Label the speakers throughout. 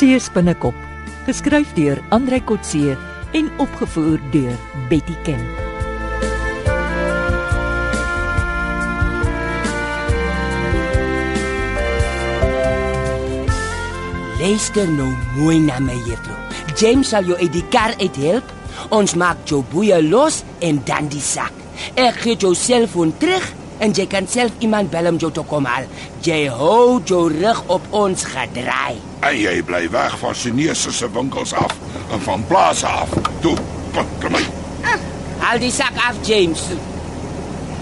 Speaker 1: See spinnekop, geskryf deur Andrei Kotse en opgevoer deur Betty Ken.
Speaker 2: Luister nou mooi na my juffrou. James sal jou uit die kar uithelp. Ons maak jou boeie los en dan die sak. Ek gee jou selfoon terug en jy kan self iemand bel om jou te kom haal. Jy hou jou rug op ons gedraai.
Speaker 3: En jy bly weg van Chinese se winkels af en van plase af. Toe, kom, my.
Speaker 2: Haal die sak af, James.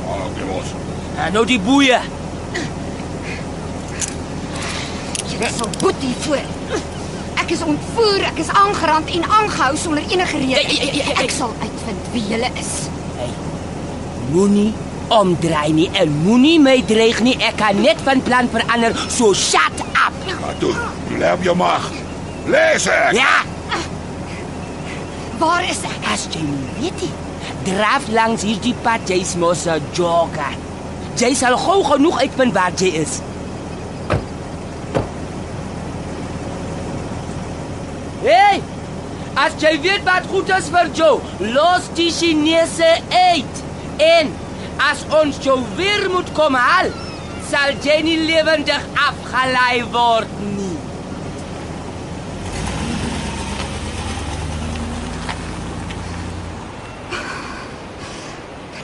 Speaker 3: Haal dit los.
Speaker 2: En nou die boeie.
Speaker 4: Jy sal boet hiervoor. Ek is ontvoer, ek is aangerand en aangehou sonder enige rede.
Speaker 2: Ja, ja, ja, ja, ja.
Speaker 4: Ek sal uitvind wie julle is.
Speaker 2: Moenie omdraai nie en moenie my dreig nie. Ek kan net van plan verander. So shut up.
Speaker 3: Ja, toe, lê op jou maag. Lees ek.
Speaker 2: Ja,
Speaker 4: Waar is ek?
Speaker 2: as jy nie weet nie. Draf langs hierdie pad, jy's mos 'n jogger. Jy sal gou genoeg uitvind waar jy is. Hey! As jy weet wat goed is vir jou, los die Chinese uit. En as ons jou weer moet kom haal, sal jy nie lewendig afgelei word nie.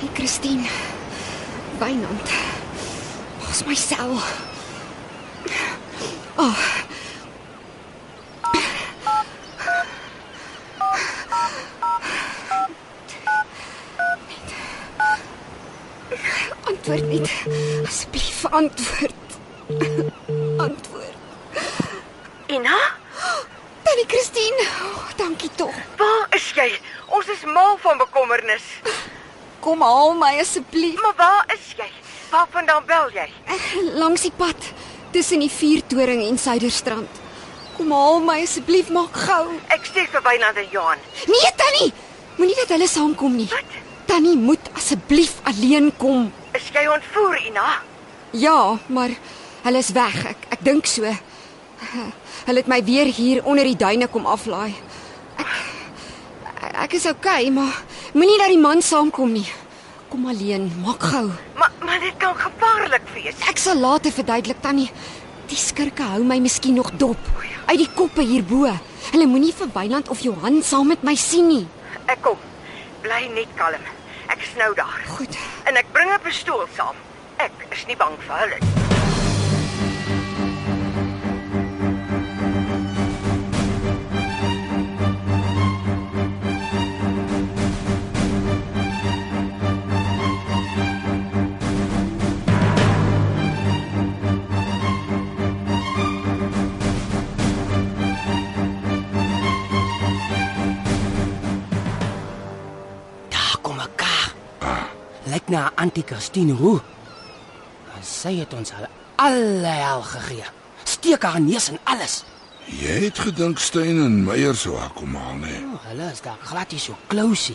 Speaker 4: Die Christine. Wynand. Waar's my sel? Oh. Antwoord net. Asseblief antwoord. Antwoord.
Speaker 5: Ina,
Speaker 4: Tannie Christine. Oh, dankie tog.
Speaker 5: waar is jy? Ons is mal van bekommernis.
Speaker 4: Kom haal my asseblief
Speaker 5: Maar waar is jy? Waarvandaan bel jy?
Speaker 4: langs die pad tussen die vuurtoring en Suiderstrand. Kom haal my asseblief, maak gou.
Speaker 5: Ek sê vir Wynand en Johan.
Speaker 4: Nee, Tannie. Moenie dat hulle saamkom nie.
Speaker 5: Wat?
Speaker 4: Tannie moet asseblief alleen kom.
Speaker 5: Jy ontvoer, Ina?
Speaker 4: Ja, maar hulle is weg. Ek ek dink so. Hulle het my weer hier onder die duine kom aflaai. Ek ek is okay, maar moenie dat die man saamkom nie. Kom alleen, maak gou.
Speaker 5: Maar maar dit kan gevaarlik wees.
Speaker 4: Ek sal later verduidelik, Tannie. Die skurke hou my miskien nog dop uit die koppe hierbo. Hulle moenie vir Wynand of Johan saam met my sien nie.
Speaker 5: Ek kom. Bly net kalm. Ek is nou daar.
Speaker 4: Goed.
Speaker 5: En ek bring 'n pistool saam. Ek is nie bang vir hulle nie.
Speaker 2: Lyk na 'n anti-Christine hoe. Sy het ons al alle hel gegee. Steek haar neus en alles.
Speaker 3: Jy het gedink Steyn en Meyer sou haar kom haal, nee.
Speaker 2: Oh, hulle is daar glad nie so close.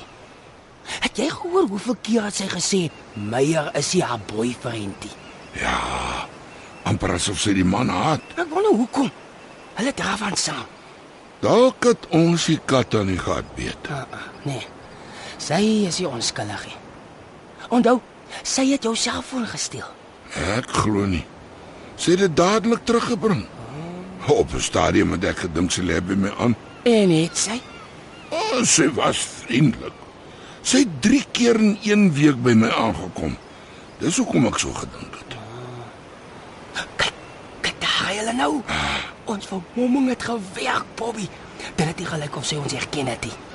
Speaker 2: Het jy gehoor hoeveel keer het sy gesê Meyer is nie haar boyfriendie?
Speaker 3: Ja. amper asof sy die man haat.
Speaker 2: Ek wonder hoekom. Hulle dra van saam.
Speaker 3: Dalk het ons die kat aan die gat beet.
Speaker 2: Uh, uh, nee. Sy is nie onskuldig nie. Onthou, sy het jou selfoon gesteel.
Speaker 3: Ek glo nie. Sy het dit dadelik teruggebring. Op 'n stadium het ek gedink sy lê by my aan.
Speaker 2: En het sy?
Speaker 3: Oh, sy was vriendelik. Sy het 3 keer in 1 week by my aangekom. Dis hoekom ek so gedink het.
Speaker 2: Kyk, kyk daar hulle nou. Ons vermomming het gewerk, Bobby. Dit het nie gelyk of sy ons herken het nie.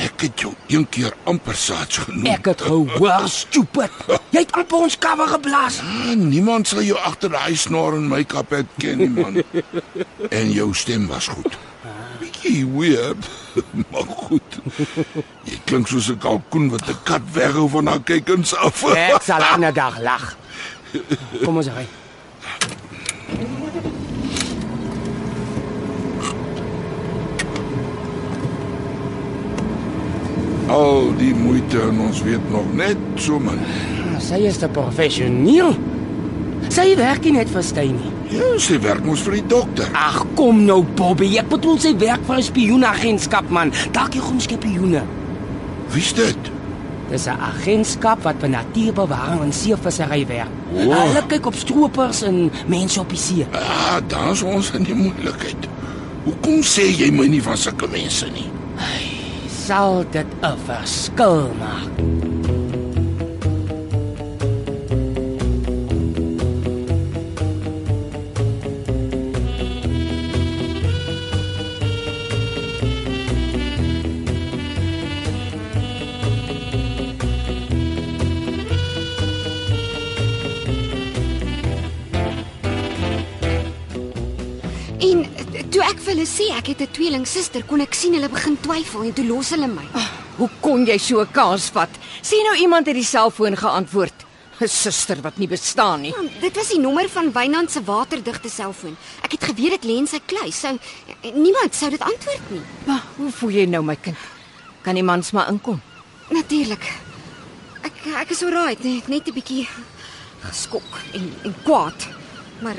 Speaker 3: Ek het jou een keer amper saats genoem.
Speaker 2: Ek het gehoor, stupid. Jy het amper ons cover geblaas.
Speaker 3: Ah, niemand sal jou agter daai snor en make-up het ken nie man. en jou stem was goed. Bietjie weird, maar goed. Jy klink soos 'n kalkoen wat 'n kat weghou van haar kykens af.
Speaker 2: Ek sal 'n ander dag lag. Kom ons ry.
Speaker 3: Al die moeite en ons weet nog net so min.
Speaker 2: Sy is 'n professioneel. Sy werk nie net vir Steyn nie.
Speaker 3: Ja, sy werk mos vir die dokter.
Speaker 2: Ag, kom nou Bobby, ek bedoel sy werk vir 'n spioenagentskap man. Dalk jy kom spioene.
Speaker 3: Wie's dit?
Speaker 2: Dis 'n agentskap wat vir natuurbewaring en seevissery werk.
Speaker 3: O.
Speaker 2: Hulle kyk op stroopers en mense op die see.
Speaker 3: Ah, dan's ons in die moeilikheid. Hoekom sê jy my nie van sulke mense nie?
Speaker 2: Sal dit 'n verskil maak?
Speaker 4: Hulle sê ek het 'n tweeling suster, kon ek sien hulle begin twyfel en toe los hulle my.
Speaker 6: Hoe kon jy so 'n kans vat? Sien nou iemand het die selfoon geantwoord. 'n Suster wat nie bestaan nie.
Speaker 4: Man, dit was die nommer van Wynand se waterdigte selfoon. Ek het geweet dit lê in sy kluis. Sou niemand sou dit antwoord nie.
Speaker 6: Maar hoe voel jy nou my kind? Kan die mans maar inkom?
Speaker 4: Natuurlik. Ek ek is alright, net, net 'n bietjie geskok en en kwaad. Maar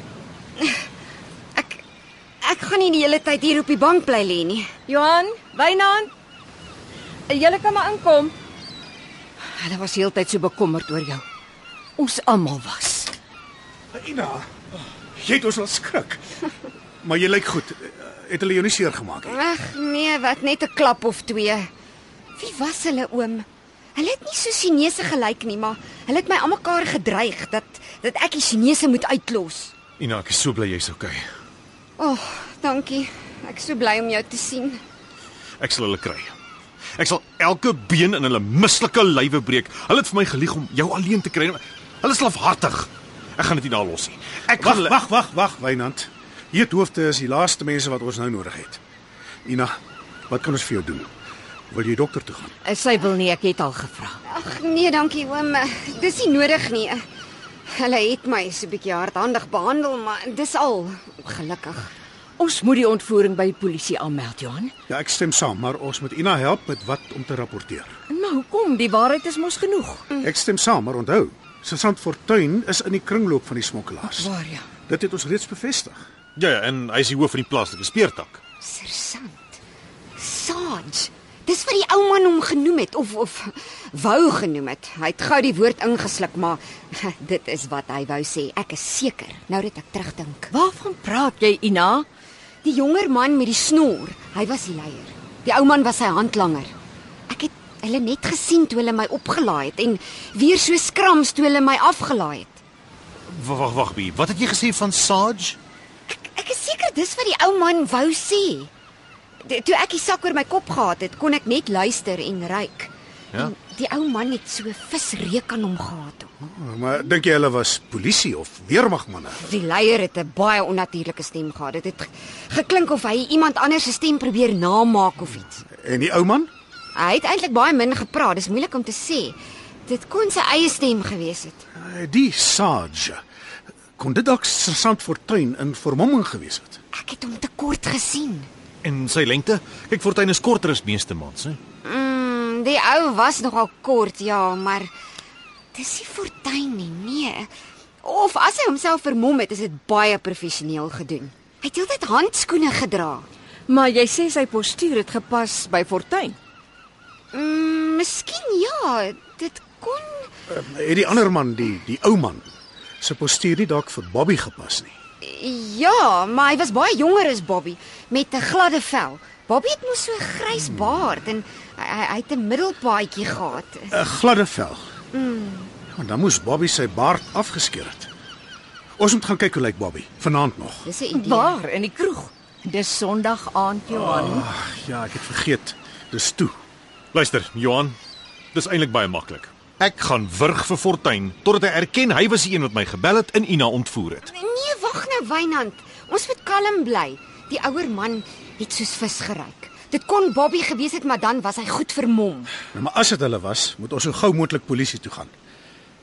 Speaker 4: ek gaan nie die hele tyd hier op die bank bly lê nie.
Speaker 6: Johan, Wynand. Julle kan maar inkom. Hulle was heeltyd so bekommerd oor jou. Ons almal was.
Speaker 7: Ina, jy het ons laat skrik. Maar jy lyk goed. Het hulle jou nie seer gemaak nie?
Speaker 4: Ag nee, wat net 'n klap of twee. Wie was hulle oom? Hulle het nie so Chinese gelyk nie, maar hulle het my almekaar gedreig dat dat ek die Chinese moet uitlos.
Speaker 8: Ina, ek is so bly jy's okay.
Speaker 4: O, oh, dankie. Ek is so bly om jou te sien.
Speaker 8: Ek sal hulle kry. Ek sal elke been in hulle mislike lywe breek. Hulle het vir my gelieg om jou alleen te kry. Hulle is lafhartig. Ek gaan dit nie nalos nie. Ek
Speaker 7: Wag,
Speaker 8: hulle
Speaker 7: wag, wag, wag, Wynand. Hier hoofde is die laaste mense wat ons nou nodig het. Ina, wat kan ons vir jou doen? Wil jy dokter toe gaan?
Speaker 6: Eh, Sy wil nie, ek het al gevra.
Speaker 4: Ag nee, dankie oom. Dis nie nodig nie. Hulle het my so 'n bietjie hardhandig behandel, maar dis al gelukkig.
Speaker 6: Ons moet die ontvoering by die polisie aanmeld, Johan.
Speaker 7: Ja, ek stem saam, maar ons moet Ina help met wat om te rapporteer.
Speaker 6: Maar hoekom? Die waarheid is mos genoeg.
Speaker 7: Ek stem saam, maar onthou, Sergeant Fortuin is in die kringloop van die smokkelaars.
Speaker 6: Waar ja?
Speaker 7: Dit het ons reeds bevestig.
Speaker 8: Ja, ja, en hy is die hoof van die plaaslike speurtak.
Speaker 4: Sersant. Sarge. Dis wat die ou man hom genoem het of of wou genoem het. Hy het gou die woord ingesluk, maar dit is wat hy wou sê. Ek is seker. Nou dat ek terugdink.
Speaker 6: Waarvan praat jy, Ina?
Speaker 4: Die jonger man met die snor, hy was die leier. Die ou man was sy handlanger. Ek het hulle net gesien toe hulle my opgelaai het en weer so skrams toe hulle my afgelaai het.
Speaker 8: Wag, wag, wag, Bie. Wat het jy gesê van Sarge?
Speaker 4: Ek, ek is seker dis wat die ou man wou sê. Toe ek die sak oor my kop gehad het, kon ek net luister en ruik.
Speaker 8: Ja.
Speaker 4: En die ou man het so visreuk aan hom gehad.
Speaker 7: Maar dink jy hulle was polisie of weermagmanne?
Speaker 4: Die leier het 'n baie onnatuurlike stem gehad. Dit het ge- geklink of hy iemand anders se stem probeer namaak of iets.
Speaker 7: En die ou man?
Speaker 4: Hy het eintlik baie min gepraat. Dis moeilik om te sê. Dit kon sy eie stem gewees het.
Speaker 7: Eh, Die Sarge. Kon dit dalk Sergeant Fortuin in vermomming gewees het?
Speaker 4: Ek het hom te kort gesien.
Speaker 8: En sy lengte? Kyk, Fortuin is korter as meeste mans, hè?
Speaker 4: Mm, die ou was nogal kort, ja, maar dis nie fortuin nie, nee. Of as hy homself vermom het, is dit baie professioneel gedoen. Hy het heeltyd handskoene gedra.
Speaker 6: Maar jy sê sy postuur het gepas by Fortuin.
Speaker 4: Mm, miskien ja, dit kon
Speaker 7: Het die ander man, die die ou man, se postuur nie dalk vir Bobby gepas nie?
Speaker 4: Ja, maar hy was baie jonger as Bobby met 'n gladde vel. Bobby het mos so 'n grys baard en hy, hy, het 'n middelpaadjie gehad.
Speaker 7: 'n Gladde vel. Mm. Want dan moes Bobby sy baard afgeskeer het. Ons moet gaan kyk hoe lyk Bobby vanaand nog.
Speaker 4: Dis 'n idee.
Speaker 6: Waar? In die kroeg. Dis Sondag aand, Johan.
Speaker 7: Ag ja, ek het vergeet. Dis toe.
Speaker 8: Luister, Johan, dis eintlik baie maklik. Ek gaan wurg vir Fortuin totdat hy erken hy was die een wat my gebel het en Ina ontvoer het.
Speaker 4: Nee, wag nou, Wynand. Ons moet kalm bly. Die ouer man het soos vis geryk. Dit kon Bobby gewees het, maar dan was hy goed vermom.
Speaker 7: Nou, maar as dit hulle was, moet ons so gou moontlik polisie toe gaan.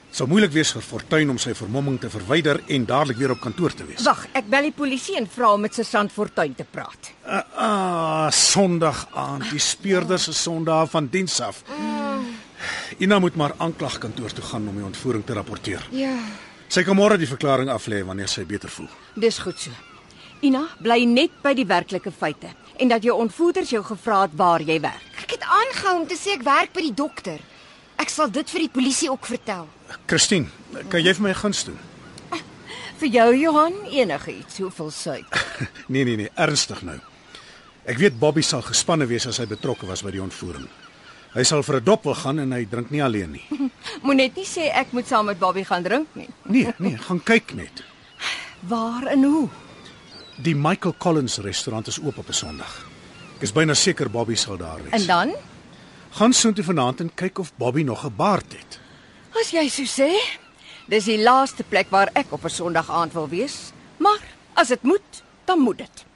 Speaker 7: Dit sal moeilik wees vir Fortuin om sy vermomming te verwyder en dadelik weer op kantoor te wees.
Speaker 6: Wag, ek bel die polisie en vra om met sergeant Fortuin te praat.
Speaker 7: Ah, ah Sondag aand, die speurders is Sondag van diens af. Ina moet maar aanklagkantoor toe gaan om die ontvoering te rapporteer.
Speaker 4: Ja.
Speaker 7: Sy kan môre die verklaring aflê wanneer sy beter voel.
Speaker 6: Dis goed so. Ina, bly net by die werklike feite en dat jou ontvoerders jou gevra het waar jy werk.
Speaker 4: Ek het aangehou om te sê ek werk by die dokter. Ek sal dit vir die polisie ook vertel.
Speaker 7: Christine, kan jy vir my 'n guns doen?
Speaker 6: Vir jou Johan enigiets, hoeveel suiker.
Speaker 7: Nee nee nee, ernstig nou. Ek weet Bobby sal gespanne wees as hy betrokke was by die ontvoering. Hy sal vir 'n dop wil gaan en hy drink nie alleen nie.
Speaker 6: Moenie net nie sê ek moet saam met Bobby gaan drink nie.
Speaker 7: Nee, nee, gaan kyk net.
Speaker 6: Waar en hoe?
Speaker 7: Die Michael Collins restaurant is oop op 'n Sondag. Ek is byna seker Bobby sal daar wees.
Speaker 6: En dan?
Speaker 7: gaan soontoe vanaand en kyk of Bobby nog 'n baard het.
Speaker 6: As jy so sê, dis die laaste plek waar ek op 'n Sondag aand wil wees. Maar as dit moet, dan moet dit.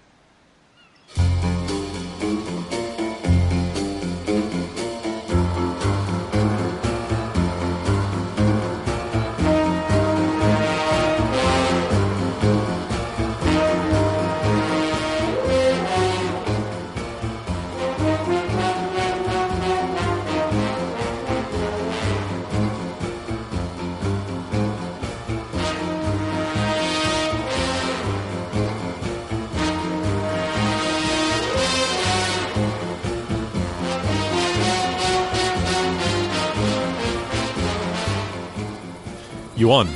Speaker 8: Johan,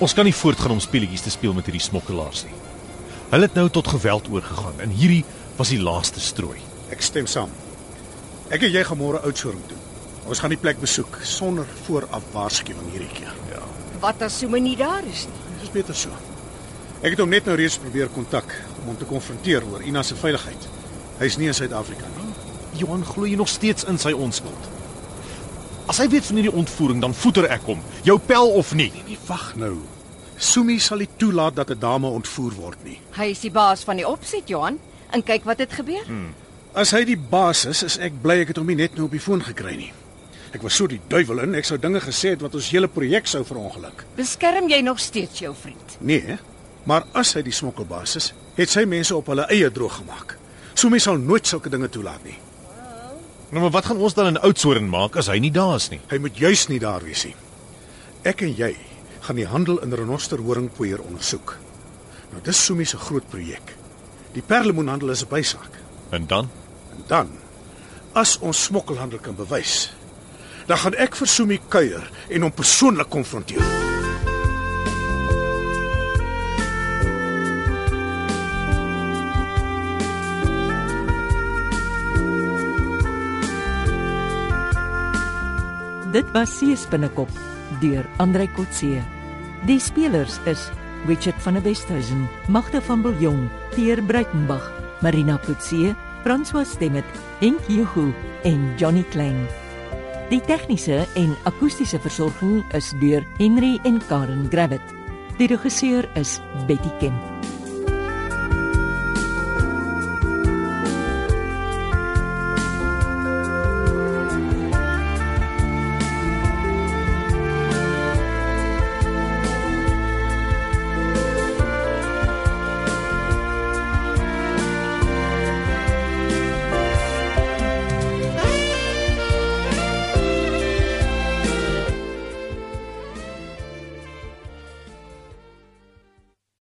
Speaker 8: ons kan nie voortgaan om speletjies te speel met hierdie smokkelaars nie. Hulle het nou tot geweld oorgegaan en hierdie was die laaste strooi.
Speaker 7: Ek stem saam. Ek en jy gaan môre Oudtshoorn toe. Ons gaan die plek besoek sonder vooraf waarskuwing hierdie keer. Ja,
Speaker 6: Wat as Sue nie daar is nie?
Speaker 7: dis beter so. Ek het hom net nou reeds probeer kontak om hom te konfronteer oor Ina se veiligheid. Hy's nie in Suid-Afrika nie.
Speaker 8: Johan glo jy nog steeds in sy onskuld. As hy weet van hierdie ontvoering, dan voeter ek hom. Jou pel of nie.
Speaker 7: Nee, wag nou. Sumi sal nie toelaat dat 'n dame ontvoer word nie.
Speaker 6: Hy is die baas van die opset, Johan. En kyk wat het gebeur. Hmm.
Speaker 7: As hy die baas is, is ek bly ek het hom nie net nou op die foon gekry nie. Ek was so die duiwel in, ek sou dinge gesê het wat ons hele projek sou verongeluk.
Speaker 6: Beskerm jy nog steeds jou vriend?
Speaker 7: Nee, maar as hy die smokkelbaas is, het sy mense op hulle eie droog gemaak. Sumi sal nooit sulke dinge toelaat nie.
Speaker 8: Nou maar wat gaan ons dan in Oudtshoorn maak as hy nie daar is nie?
Speaker 7: Hy moet juis nie daar wees nie. Ek en jy gaan die handel in renosterhoringpoeier ondersoek. Nou dis Sumi se groot projek. Die perlemoenhandel is 'n bysaak.
Speaker 8: En dan?
Speaker 7: En dan, as ons smokkelhandel kan bewys, dan gaan ek vir Sumi kuier en hom persoonlik konfronteer.
Speaker 1: Dit was Seespinnekop deur Andrei Kotse. Die spelers is Richard van der Westhuizen, Magda van Biljong, Pierre Breitenbach, Marina Kotse, François Stemmet, Henk Jugu en Johnny Klein. Die tegniese en akoestiese versorging is deur Henry en Karen Gravett. Die regisseur is Betty Kemp.